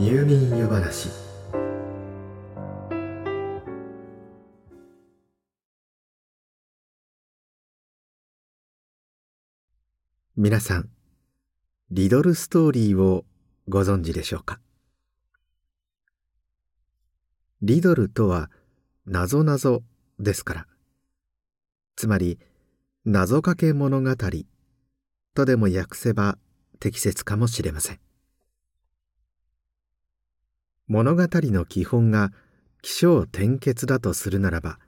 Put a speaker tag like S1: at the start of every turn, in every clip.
S1: 入眠湯話。皆さんリドルストーリーをご存知でしょうか？リドルとは謎謎ですから。つまり謎かけ物語とでも訳せば適切かもしれません。物語の基本が起承転結だとするならば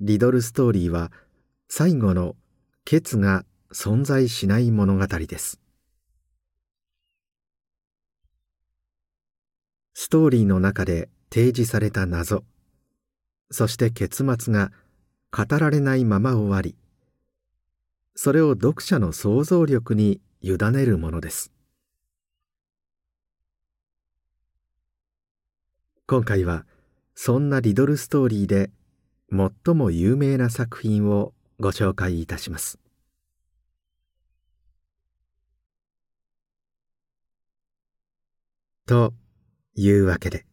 S1: リドルストーリーは最後の「ケツ」が存在しない物語です。ストーリーの中で提示された謎そして結末が語られないまま終わりそれを読者の想像力に委ねるものです。今回はそんなリドルストーリーで最も有名な作品をご紹介いたします。というわけで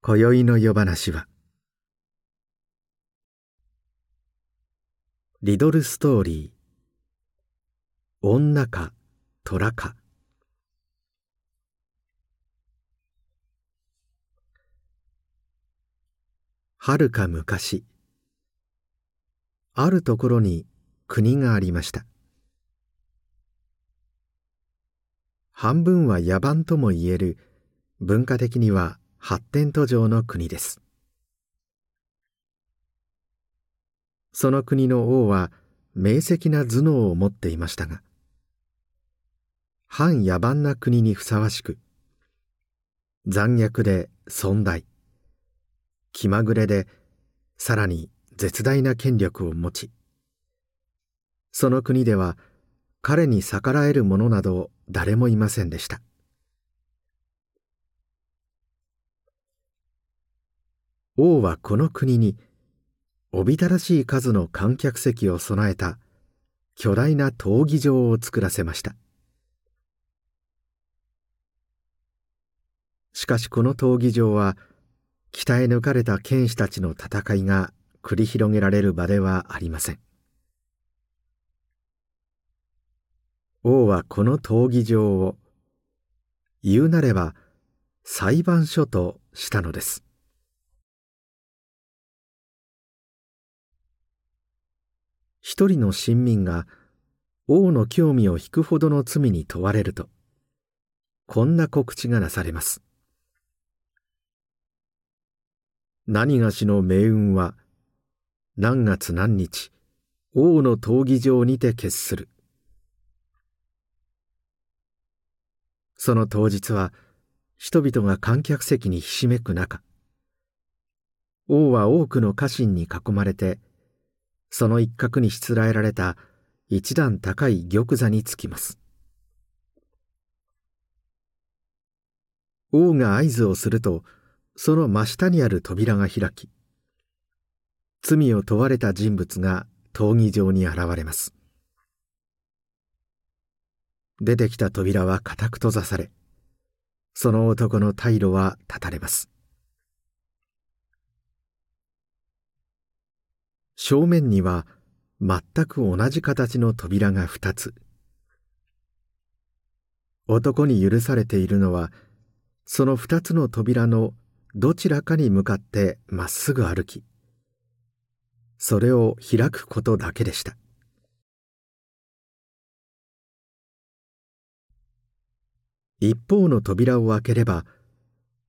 S1: 今宵の夜話はリドルストーリー女か虎か。はるか昔。あるところに国がありました。半分は野蛮ともいえる文化的には発展途上の国です。その国の王は明晰な頭脳を持っていましたが反野蛮な国にふさわしく残虐で尊大。気まぐれでさらに絶大な権力を持ちその国では彼に逆らえる者など誰もいませんでした。王はこの国におびただしい数の観客席を備えた巨大な闘技場を作らせました。しかしこの闘技場は鍛え抜かれた剣士たちの戦いが繰り広げられる場ではありません。王はこの闘技場を言うなれば裁判所としたのです。一人の臣民が王の興味を引くほどの罪に問われるとこんな告知がなされます。何がしの命運は何月何日王の闘技場にて決する。その当日は人々が観客席にひしめく中王は多くの家臣に囲まれてその一角にしつらえられた一段高い玉座につきます。王が合図をするとその真下にある扉が開き罪を問われた人物が闘技場に現れます。出てきた扉は固く閉ざされその男の退路は断たれます。正面には全く同じ形の扉が二つ。男に許されているのはその二つの扉のどちらかに向かってまっすぐ歩きそれを開くことだけでした。一方の扉を開ければ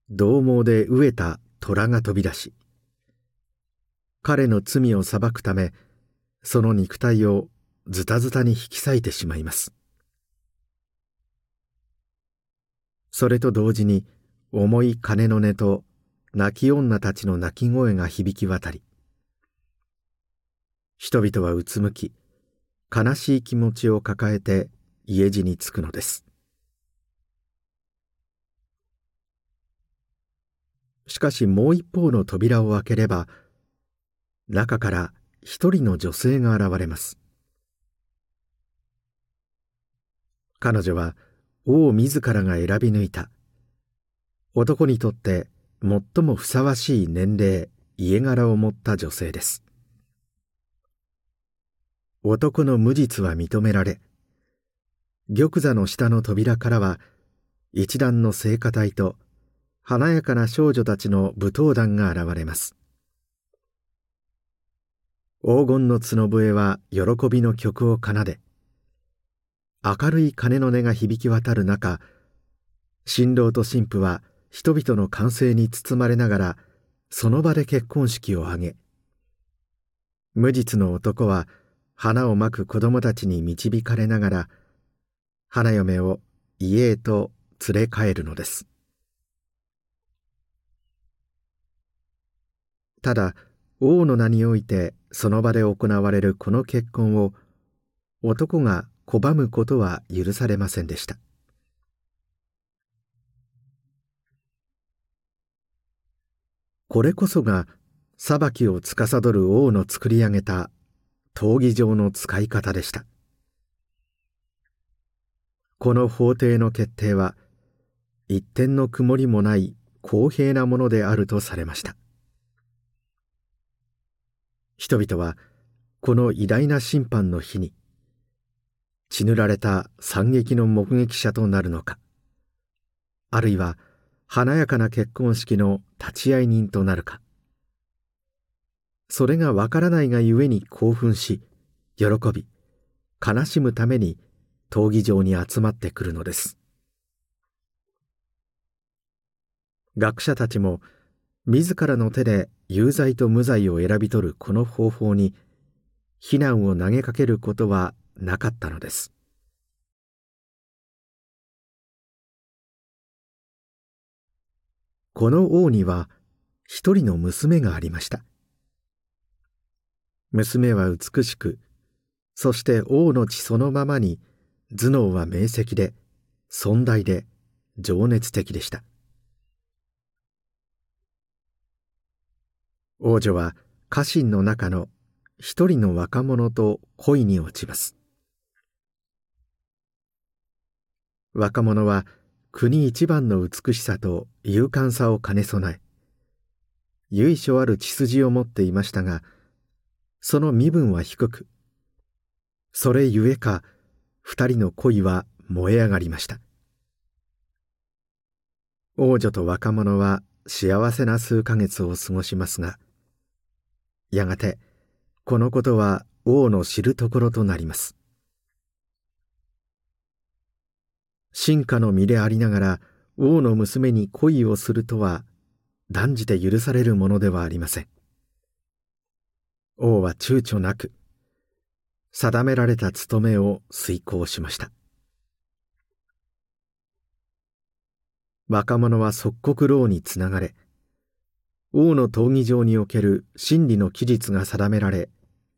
S1: 獰猛で飢えた虎が飛び出し彼の罪を裁くためその肉体をズタズタに引き裂いてしまいます。それと同時に重い鐘の音と泣き女たちの泣き声が響き渡り人々はうつむき悲しい気持ちを抱えて家路に着くのです。しかしもう一方の扉を開ければ中から一人の女性が現れます。彼女は王自らが選び抜いた。男にとって最もふさわしい年齢家柄を持った女性です。男の無実は認められ玉座の下の扉からは一団の聖歌隊と華やかな少女たちの舞踏団が現れます。黄金の角笛は喜びの曲を奏で明るい鐘の音が響き渡る中新郎と新婦は人々の歓声に包まれながらその場で結婚式を挙げ無実の男は花をまく子供たちに導かれながら花嫁を家へと連れ帰るのです。ただ王の名においてその場で行われるこの結婚を男が拒むことは許されませんでした。これこそが裁きを司る王の作り上げた闘技場の使い方でした。この法廷の決定は一点の曇りもない公平なものであるとされました。人々はこの偉大な審判の日に血塗られた惨劇の目撃者となるのかあるいは華やかな結婚式の立会人となるか。それがわからないがゆえに興奮し喜び悲しむために闘技場に集まってくるのです。学者たちも自らの手で有罪と無罪を選び取るこの方法に非難を投げかけることはなかったのです。この王には一人の娘がありました。娘は美しくそして王の血そのままに頭脳は明晰で尊大で情熱的でした。王女は家臣の中の一人の若者と恋に落ちます。若者は国一番の美しさと勇敢さを兼ね備え由緒ある血筋を持っていましたがその身分は低くそれゆえか二人の恋は燃え上がりました。王女と若者は幸せな数ヶ月を過ごしますがやがてこのことは王の知るところとなります。進化の身でありながら王の娘に恋をするとは断じて許されるものではありません。王は躊躇なく定められた務めを遂行しました。若者は即刻牢につながれ王の闘技場における真理の期日が定められ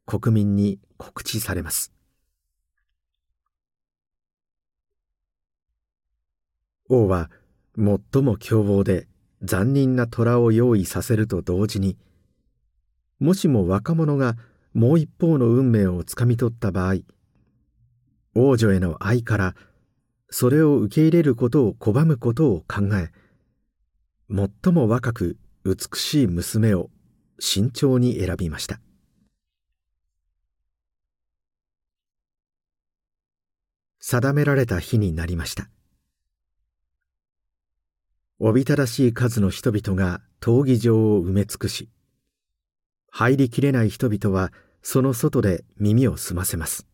S1: 国民に告知されます。王は最も凶暴で残忍な虎を用意させると同時にもしも若者がもう一方の運命をつかみ取った場合王女への愛からそれを受け入れることを拒むことを考え最も若く美しい娘を慎重に選びました。定められた日になりました。おびただしい数の人々が闘技場を埋め尽くし入りきれない人々はその外で耳を澄ませます。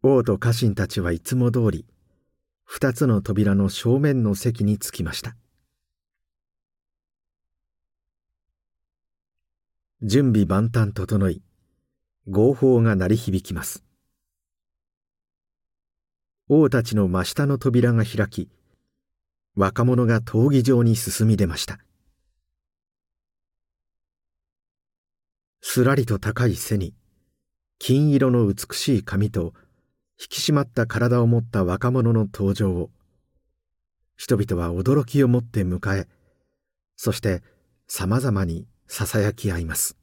S1: 王と家臣たちはいつも通り二つの扉の正面の席に着きました。準備万端整い合法が鳴り響きます。王たちの真下の扉が開き若者が闘技場に進み出ました。すらりと高い背に金色の美しい髪と引き締まった体を持った若者の登場を人々は驚きをもって迎えそしてさまざまにささやき合います。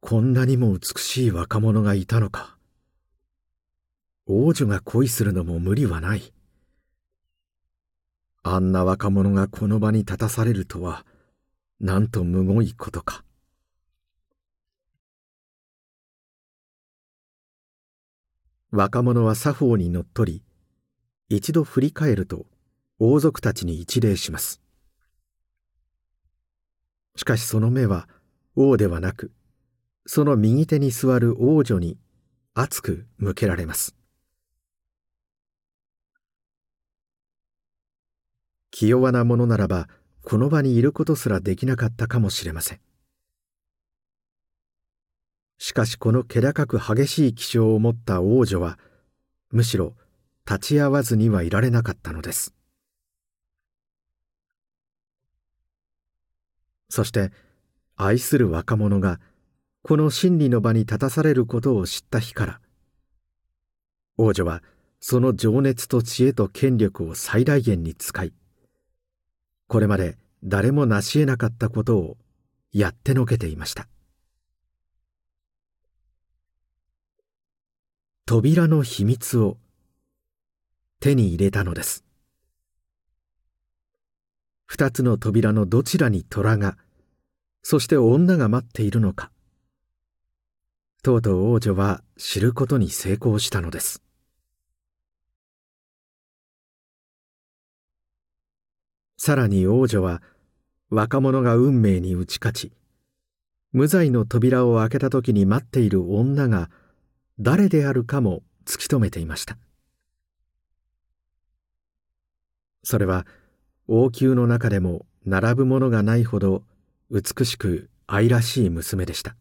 S1: こんなにも美しい若者がいたのか。王女が恋するのも無理はない。あんな若者がこの場に立たされるとはなんとむごいことか。若者は作法にのっとり一度振り返ると王族たちに一礼します。しかしその目は王ではなくその右手に座る王女に熱く向けられます。気弱なものならばこの場にいることすらできなかったかもしれません。しかしこの気高く激しい気性を持った王女はむしろ立ち会わずにはいられなかったのです。そして愛する若者がこの真理の場に立たされることを知った日から王女はその情熱と知恵と権力を最大限に使いこれまで誰も成し得なかったことをやってのけていました。扉の秘密を手に入れたのです。二つの扉のどちらに虎がそして女が待っているのか。とうとう王女は知ることに成功したのです。さらに王女は若者が運命に打ち勝ち無罪の扉を開けた時に待っている女が誰であるかも突き止めていました。それは王宮の中でも並ぶものがないほど美しく愛らしい娘でした。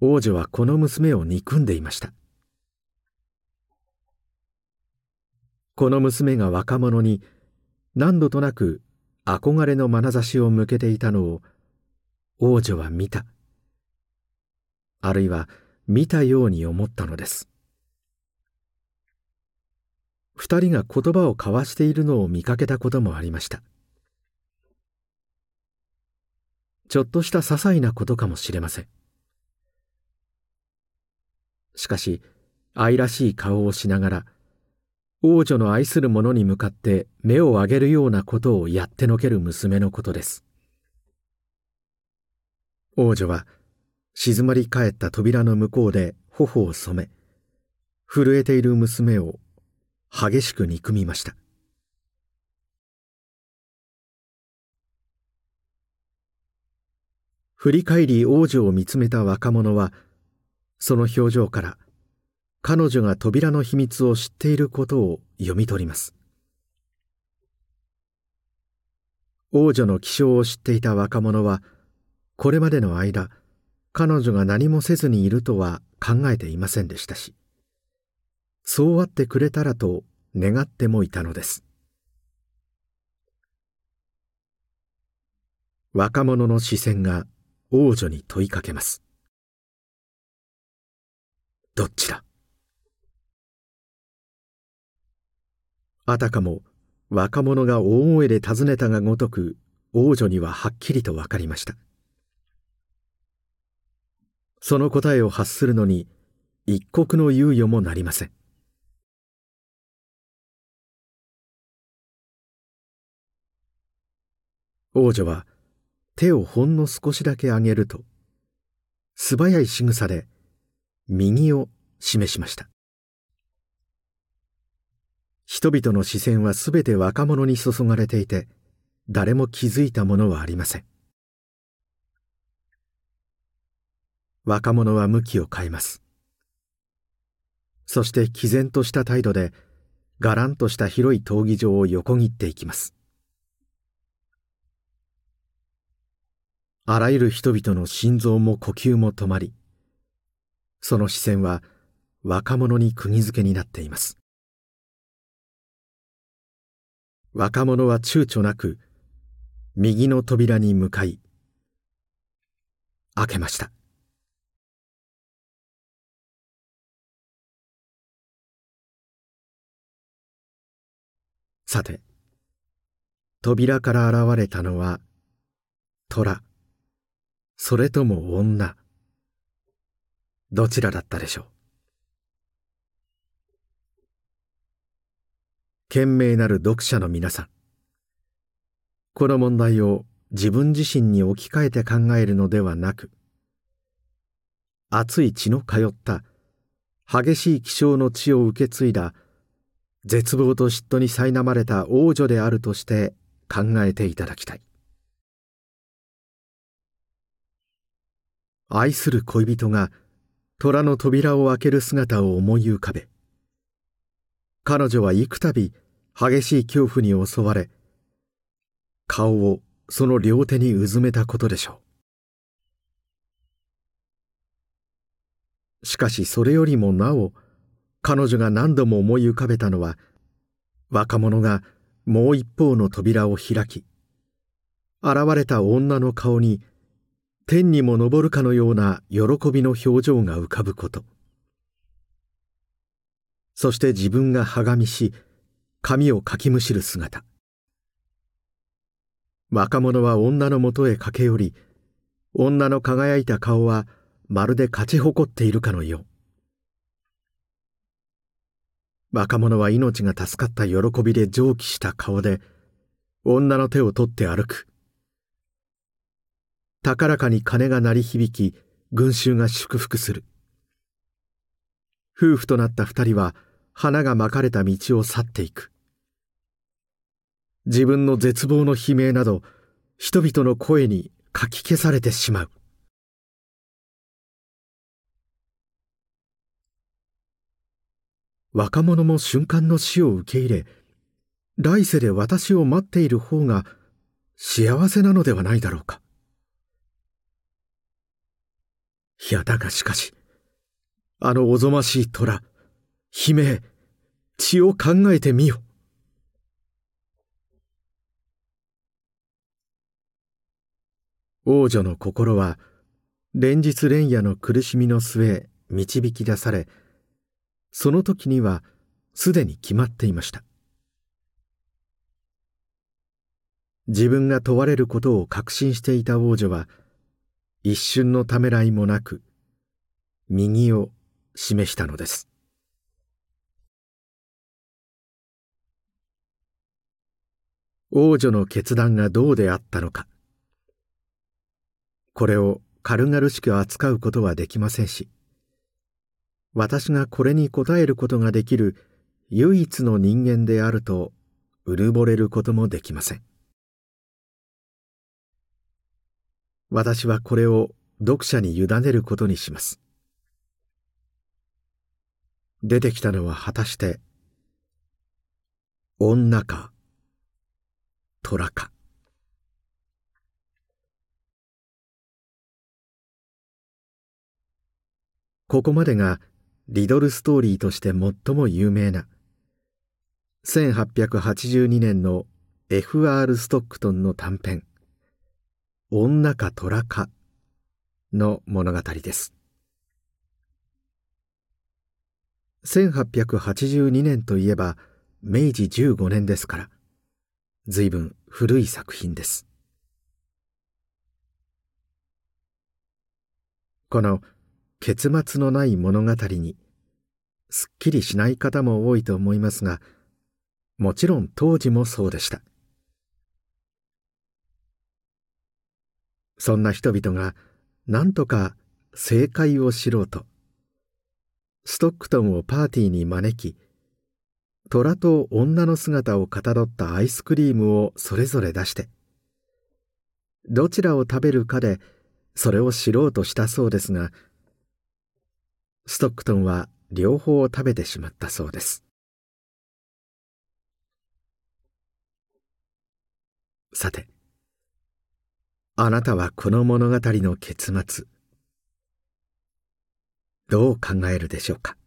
S1: 王女はこの娘を憎んでいました。この娘が若者に何度となく憧れの眼差しを向けていたのを王女は見た。あるいは見たように思ったのです。二人が言葉を交わしているのを見かけたこともありました。ちょっとした些細なことかもしれません。しかし愛らしい顔をしながら王女の愛する者に向かって目を上げるようなことをやってのける娘のことです。王女は静まり返った扉の向こうで頬を染め、震えている娘を激しく憎みました。振り返り王女を見つめた若者は、その表情から彼女が扉の秘密を知っていることを読み取ります。王女の気性を知っていた若者はこれまでの間彼女が何もせずにいるとは考えていませんでしたしそうあってくれたらと願ってもいたのです。若者の視線が王女に問いかけます。どっちだ？あたかも若者が大声で尋ねたがごとく王女にははっきりと分かりました。その答えを発するのに一刻の猶予もなりません。王女は手をほんの少しだけ上げると素早い仕草で右を示しました。人々の視線はすべて若者に注がれていて誰も気づいたものはありません。若者は向きを変えます。そして毅然とした態度でがらんとした広い闘技場を横切っていきます。あらゆる人々の心臓も呼吸も止まりその視線は若者に釘付けになっています。若者は躊躇なく右の扉に向かい開けました。さて扉から現れたのは虎。それとも女。どちらだったでしょう？賢明なる読者の皆さん。この問題を自分自身に置き換えて考えるのではなく熱い血の通った激しい気性の血を受け継いだ絶望と嫉妬に苛まれた王女であるとして考えていただきたい。愛する恋人が虎の扉を開ける姿を思い浮かべ彼女は幾度激しい恐怖に襲われ顔をその両手にうずめたことでしょう。しかしそれよりもなお彼女が何度も思い浮かべたのは若者がもう一方の扉を開き現れた女の顔に天にも昇るかのような喜びの表情が浮かぶこと。そして自分がはがみし髪をかきむしる姿。若者は女のもとへ駆け寄り女の輝いた顔はまるで勝ち誇っているかのよう。若者は命が助かった喜びで蒸気した顔で女の手を取って歩く。高らかに鐘が鳴り響き群衆が祝福する。夫婦となった二人は花がまかれた道を去っていく。自分の絶望の悲鳴など人々の声にかき消されてしまう。若者も瞬間の死を受け入れ来世で私を待っている方が幸せなのではないだろうか。いやだがしかしあのおぞましい虎悲鳴血を考えてみよ。王女の心は連日連夜の苦しみの末導き出されその時にはすでに決まっていました。自分が問われることを確信していた王女は一瞬のためらいもなく右を示したのです。王女の決断がどうであったのか。これを軽々しく扱うことはできませんし私がこれに応えることができる唯一の人間であるとうるぼれることもできません。私はこれを読者に委ねることにします。出てきたのは果たして女か虎かここまでがリドルストーリーとして最も有名な1882年の F.R. ストックトンの短編「女か虎か」の物語です1882年といえば明治15年ですから随分古い作品です。この「結末のない物語にすっきりしない方も多いと思いますがもちろん当時もそうでした。そんな人々が何とか正解を知ろうとストックトンをパーティーに招き虎と女の姿をかたどったアイスクリームをそれぞれ出してどちらを食べるかでそれを知ろうとしたそうですがストックトンは両方を食べてしまったそうです。さてあなたはこの物語の結末どう考えるでしょうか？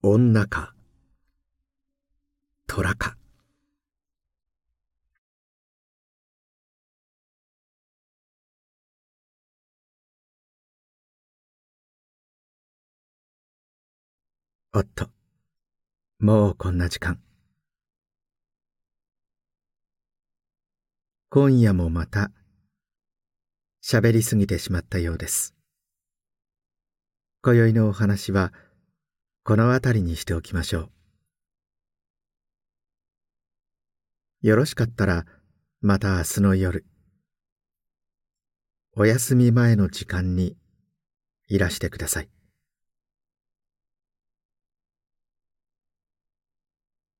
S1: 女か虎かおっと、もうこんな時間。今夜もまた喋りすぎてしまったようです。今宵のお話はこの辺りにしておきましょう。よろしかったらまた明日の夜お休み前の時間にいらしてください。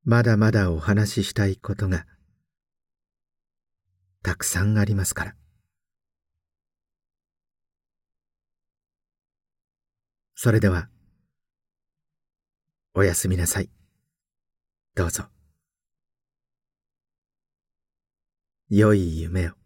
S1: まだまだお話ししたいことがたくさんありますから。それではおやすみなさい。どうぞ。良い夢を。